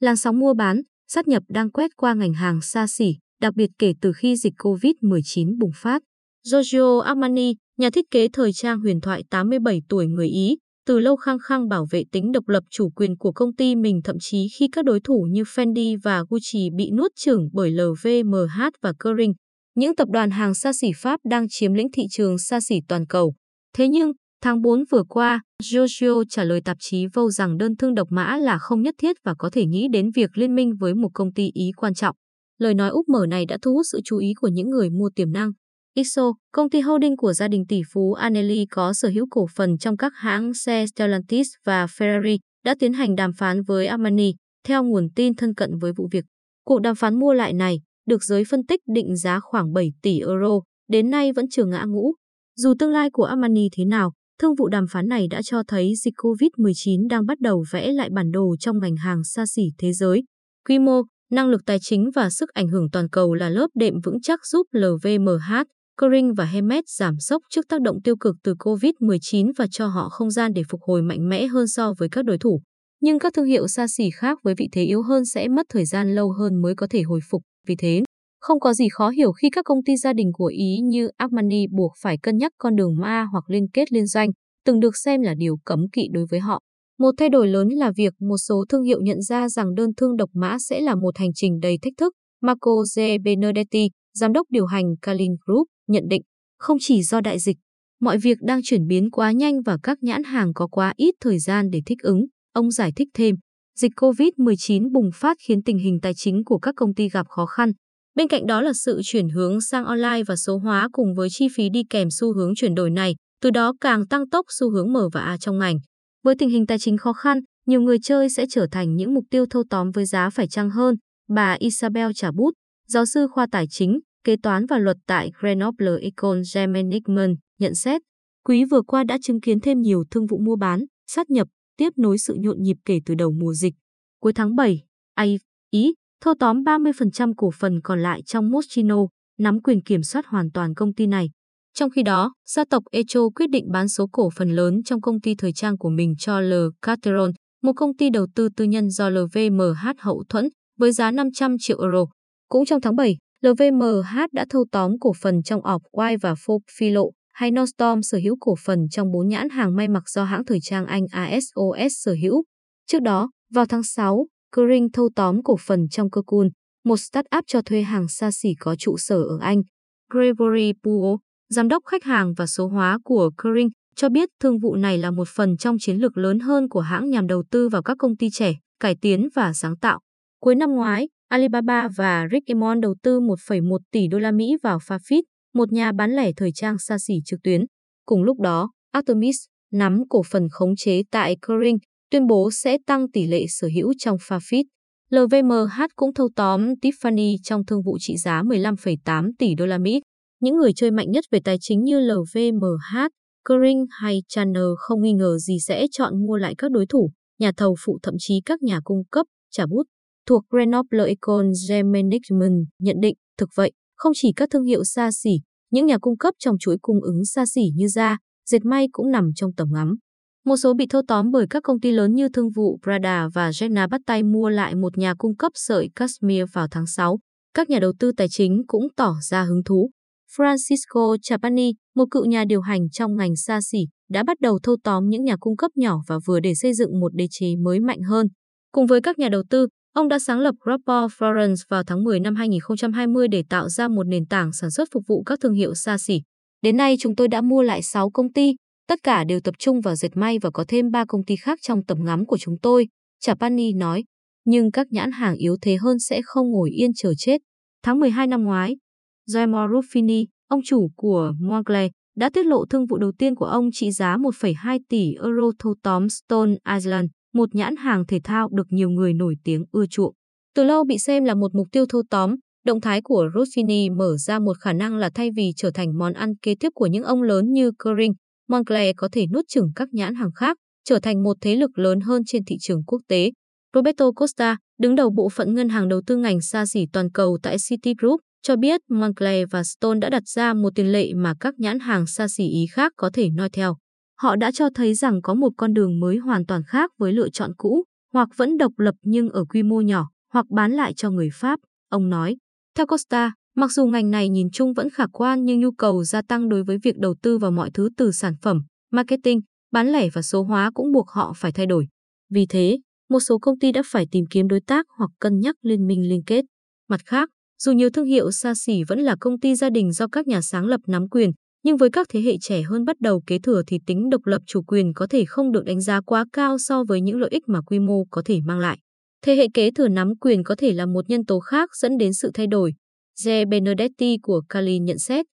Làn sóng mua bán, sát nhập đang quét qua ngành hàng xa xỉ, đặc biệt kể từ khi dịch COVID-19 bùng phát. Giorgio Armani, nhà thiết kế thời trang huyền thoại 87 tuổi người Ý, từ lâu khăng khăng bảo vệ tính độc lập chủ quyền của công ty mình thậm chí khi các đối thủ như Fendi và Gucci bị nuốt chửng bởi LVMH và Kering. Những tập đoàn hàng xa xỉ Pháp đang chiếm lĩnh thị trường xa xỉ toàn cầu. Thế nhưng, tháng 4 vừa qua, Giorgio trả lời tạp chí Vogue rằng đơn thương độc mã là không nhất thiết và có thể nghĩ đến việc liên minh với một công ty Ý quan trọng. Lời nói úp mở này đã thu hút sự chú ý của những người mua tiềm năng. ISO, công ty holding của gia đình tỷ phú Anelli có sở hữu cổ phần trong các hãng xe Stellantis và Ferrari, đã tiến hành đàm phán với Armani, theo nguồn tin thân cận với vụ việc. Cuộc đàm phán mua lại này được giới phân tích định giá khoảng 7 tỷ euro, đến nay vẫn chưa ngã ngũ. Dù tương lai của Armani thế nào, thương vụ đàm phán này đã cho thấy dịch COVID-19 đang bắt đầu vẽ lại bản đồ trong ngành hàng xa xỉ thế giới. Quy mô, năng lực tài chính và sức ảnh hưởng toàn cầu là lớp đệm vững chắc giúp LVMH, Kering và Hermes giảm sốc trước tác động tiêu cực từ COVID-19 và cho họ không gian để phục hồi mạnh mẽ hơn so với các đối thủ. Nhưng các thương hiệu xa xỉ khác với vị thế yếu hơn sẽ mất thời gian lâu hơn mới có thể hồi phục. Vì thế, không có gì khó hiểu khi các công ty gia đình của Ý như Armani buộc phải cân nhắc con đường ma hoặc liên kết liên doanh, từng được xem là điều cấm kỵ đối với họ. Một thay đổi lớn là việc một số thương hiệu nhận ra rằng đơn thương độc mã sẽ là một hành trình đầy thách thức. Marco G. Benedetti, giám đốc điều hành Kalin Group, nhận định, không chỉ do đại dịch, mọi việc đang chuyển biến quá nhanh và các nhãn hàng có quá ít thời gian để thích ứng. Ông giải thích thêm, dịch COVID-19 bùng phát khiến tình hình tài chính của các công ty gặp khó khăn. Bên cạnh đó là sự chuyển hướng sang online và số hóa cùng với chi phí đi kèm xu hướng chuyển đổi này, từ đó càng tăng tốc xu hướng M và A trong ngành. Với tình hình tài chính khó khăn, nhiều người chơi sẽ trở thành những mục tiêu thâu tóm với giá phải chăng hơn. Bà Isabel Trả Bút, giáo sư khoa tài chính, kế toán và luật tại Grenoble Ecole Germanicman, nhận xét, quý vừa qua đã chứng kiến thêm nhiều thương vụ mua bán, sát nhập, tiếp nối sự nhộn nhịp kể từ đầu mùa dịch. Cuối tháng 7, AI, Ý, thâu tóm 30% cổ phần còn lại trong Moschino, nắm quyền kiểm soát hoàn toàn công ty này. Trong khi đó, gia tộc Echo quyết định bán số cổ phần lớn trong công ty thời trang của mình cho L. Cateron, một công ty đầu tư tư nhân do LVMH hậu thuẫn, với giá 500 triệu euro. Cũng trong tháng 7, LVMH đã thâu tóm cổ phần trong Off-White và Folk Philo, hay Nordstrom sở hữu cổ phần trong bốn nhãn hàng may mặc do hãng thời trang Anh ASOS sở hữu. Trước đó, vào tháng 6, Kering thâu tóm cổ phần trong Cocoon, một start-up cho thuê hàng xa xỉ có trụ sở ở Anh. Gregory Puo, giám đốc khách hàng và số hóa của Kering, cho biết thương vụ này là một phần trong chiến lược lớn hơn của hãng nhằm đầu tư vào các công ty trẻ, cải tiến và sáng tạo. Cuối năm ngoái, Alibaba và Rick Emon đầu tư 1,1 tỷ đô la Mỹ vào Farfetch, một nhà bán lẻ thời trang xa xỉ trực tuyến. Cùng lúc đó, Artemis, nắm cổ phần khống chế tại Kering, tuyên bố sẽ tăng tỷ lệ sở hữu trong Fafit, LVMH cũng thâu tóm Tiffany trong thương vụ trị giá 15,8 tỷ đô la Mỹ. Những người chơi mạnh nhất về tài chính như LVMH, Kering hay Chanel không nghi ngờ gì sẽ chọn mua lại các đối thủ, nhà thầu phụ thậm chí các nhà cung cấp, trả bút thuộc Grenoble Econ Management nhận định, thực vậy, không chỉ các thương hiệu xa xỉ, những nhà cung cấp trong chuỗi cung ứng xa xỉ như da, dệt may cũng nằm trong tầm ngắm. Một số bị thâu tóm bởi các công ty lớn như thương vụ Prada và Jenna bắt tay mua lại một nhà cung cấp sợi cashmere vào tháng 6. Các nhà đầu tư tài chính cũng tỏ ra hứng thú. Francisco Chapani, một cựu nhà điều hành trong ngành xa xỉ, đã bắt đầu thâu tóm những nhà cung cấp nhỏ và vừa để xây dựng một đế chế mới mạnh hơn. Cùng với các nhà đầu tư, Ông đã sáng lập Rapport Florence vào tháng 10 năm 2020 để tạo ra một nền tảng sản xuất phục vụ các thương hiệu xa xỉ. Đến nay chúng tôi đã mua lại 6 công ty, tất cả đều tập trung vào dệt may và có thêm 3 công ty khác trong tầm ngắm của chúng tôi, Chapani nói. Nhưng các nhãn hàng yếu thế hơn sẽ không ngồi yên chờ chết. Tháng 12 năm ngoái, Giaimo Ruffini, ông chủ của Moncler, đã tiết lộ thương vụ đầu tiên của ông trị giá 1,2 tỷ euro thâu tóm Stone Island một nhãn hàng thể thao được nhiều người nổi tiếng ưa chuộng. Từ lâu bị xem là một mục tiêu thâu tóm, động thái của Ruffini mở ra một khả năng là thay vì trở thành món ăn kế tiếp của những ông lớn như Kering, Moncler có thể nuốt chửng các nhãn hàng khác, trở thành một thế lực lớn hơn trên thị trường quốc tế. Roberto Costa, đứng đầu bộ phận ngân hàng đầu tư ngành xa xỉ toàn cầu tại Citigroup, cho biết Moncler và Stone đã đặt ra một tiền lệ mà các nhãn hàng xa xỉ Ý khác có thể noi theo họ đã cho thấy rằng có một con đường mới hoàn toàn khác với lựa chọn cũ. hoặc vẫn độc lập nhưng ở quy mô nhỏ, hoặc bán lại cho người Pháp, ông nói. Theo Costa, mặc dù ngành này nhìn chung vẫn khả quan nhưng nhu cầu gia tăng đối với việc đầu tư vào mọi thứ từ sản phẩm, marketing, bán lẻ và số hóa cũng buộc họ phải thay đổi. Vì thế, một số công ty đã phải tìm kiếm đối tác hoặc cân nhắc liên minh liên kết. Mặt khác, dù nhiều thương hiệu xa xỉ vẫn là công ty gia đình do các nhà sáng lập nắm quyền, nhưng với các thế hệ trẻ hơn bắt đầu kế thừa thì tính độc lập chủ quyền có thể không được đánh giá quá cao so với những lợi ích mà quy mô có thể mang lại. Thế hệ kế thừa nắm quyền có thể là một nhân tố khác dẫn đến sự thay đổi. G. Benedetti của Cali nhận xét,